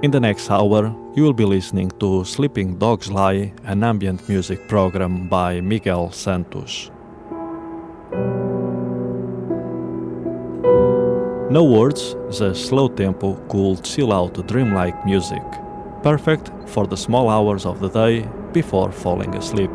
In the next hour, you will be listening to Sleeping Dogs Lie, an ambient music program by Miguel Santos. No words, the slow tempo, could chill out, dreamlike music. Perfect for the small hours of the day before falling asleep.